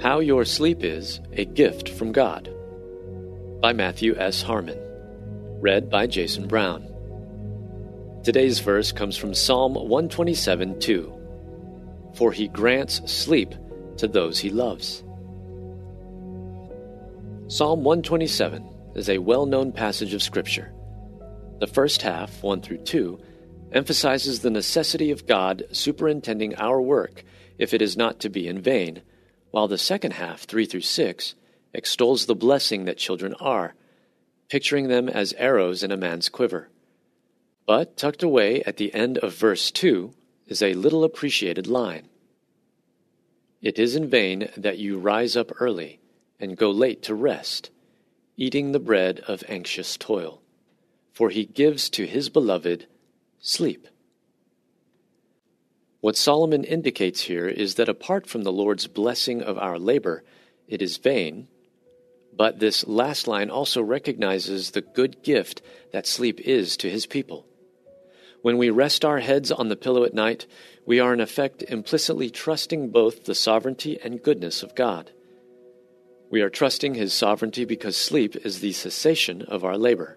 How Your Sleep Is a Gift from God by Matthew S. Harmon. Read by Jason Brown. Today's verse comes from Psalm 127 2. For he grants sleep to those he loves. Psalm 127 is a well known passage of Scripture. The first half, 1 through 2, emphasizes the necessity of God superintending our work if it is not to be in vain while the second half, 3 through 6, extols the blessing that children are, picturing them as arrows in a man's quiver. But tucked away at the end of verse 2 is a little appreciated line It is in vain that you rise up early and go late to rest, eating the bread of anxious toil, for he gives to his beloved sleep. What Solomon indicates here is that apart from the Lord's blessing of our labor, it is vain. But this last line also recognizes the good gift that sleep is to his people. When we rest our heads on the pillow at night, we are in effect implicitly trusting both the sovereignty and goodness of God. We are trusting his sovereignty because sleep is the cessation of our labor.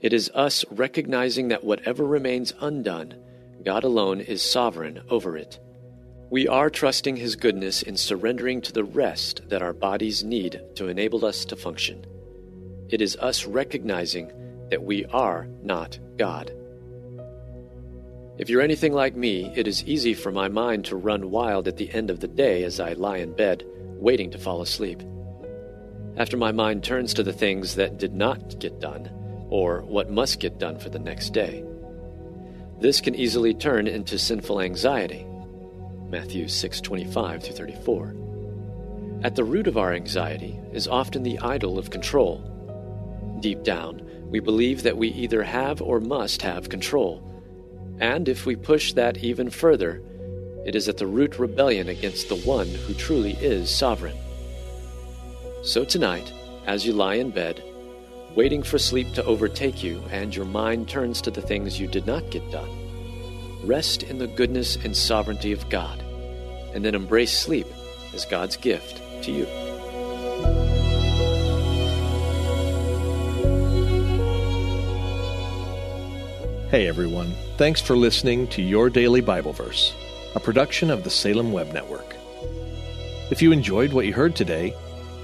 It is us recognizing that whatever remains undone God alone is sovereign over it. We are trusting His goodness in surrendering to the rest that our bodies need to enable us to function. It is us recognizing that we are not God. If you're anything like me, it is easy for my mind to run wild at the end of the day as I lie in bed, waiting to fall asleep. After my mind turns to the things that did not get done, or what must get done for the next day. This can easily turn into sinful anxiety. Matthew 6:25 through 34. At the root of our anxiety is often the idol of control. Deep down, we believe that we either have or must have control. And if we push that even further, it is at the root rebellion against the one who truly is sovereign. So tonight, as you lie in bed, waiting for sleep to overtake you and your mind turns to the things you did not get done. Rest in the goodness and sovereignty of God, and then embrace sleep as God's gift to you. Hey everyone, thanks for listening to Your Daily Bible Verse, a production of the Salem Web Network. If you enjoyed what you heard today,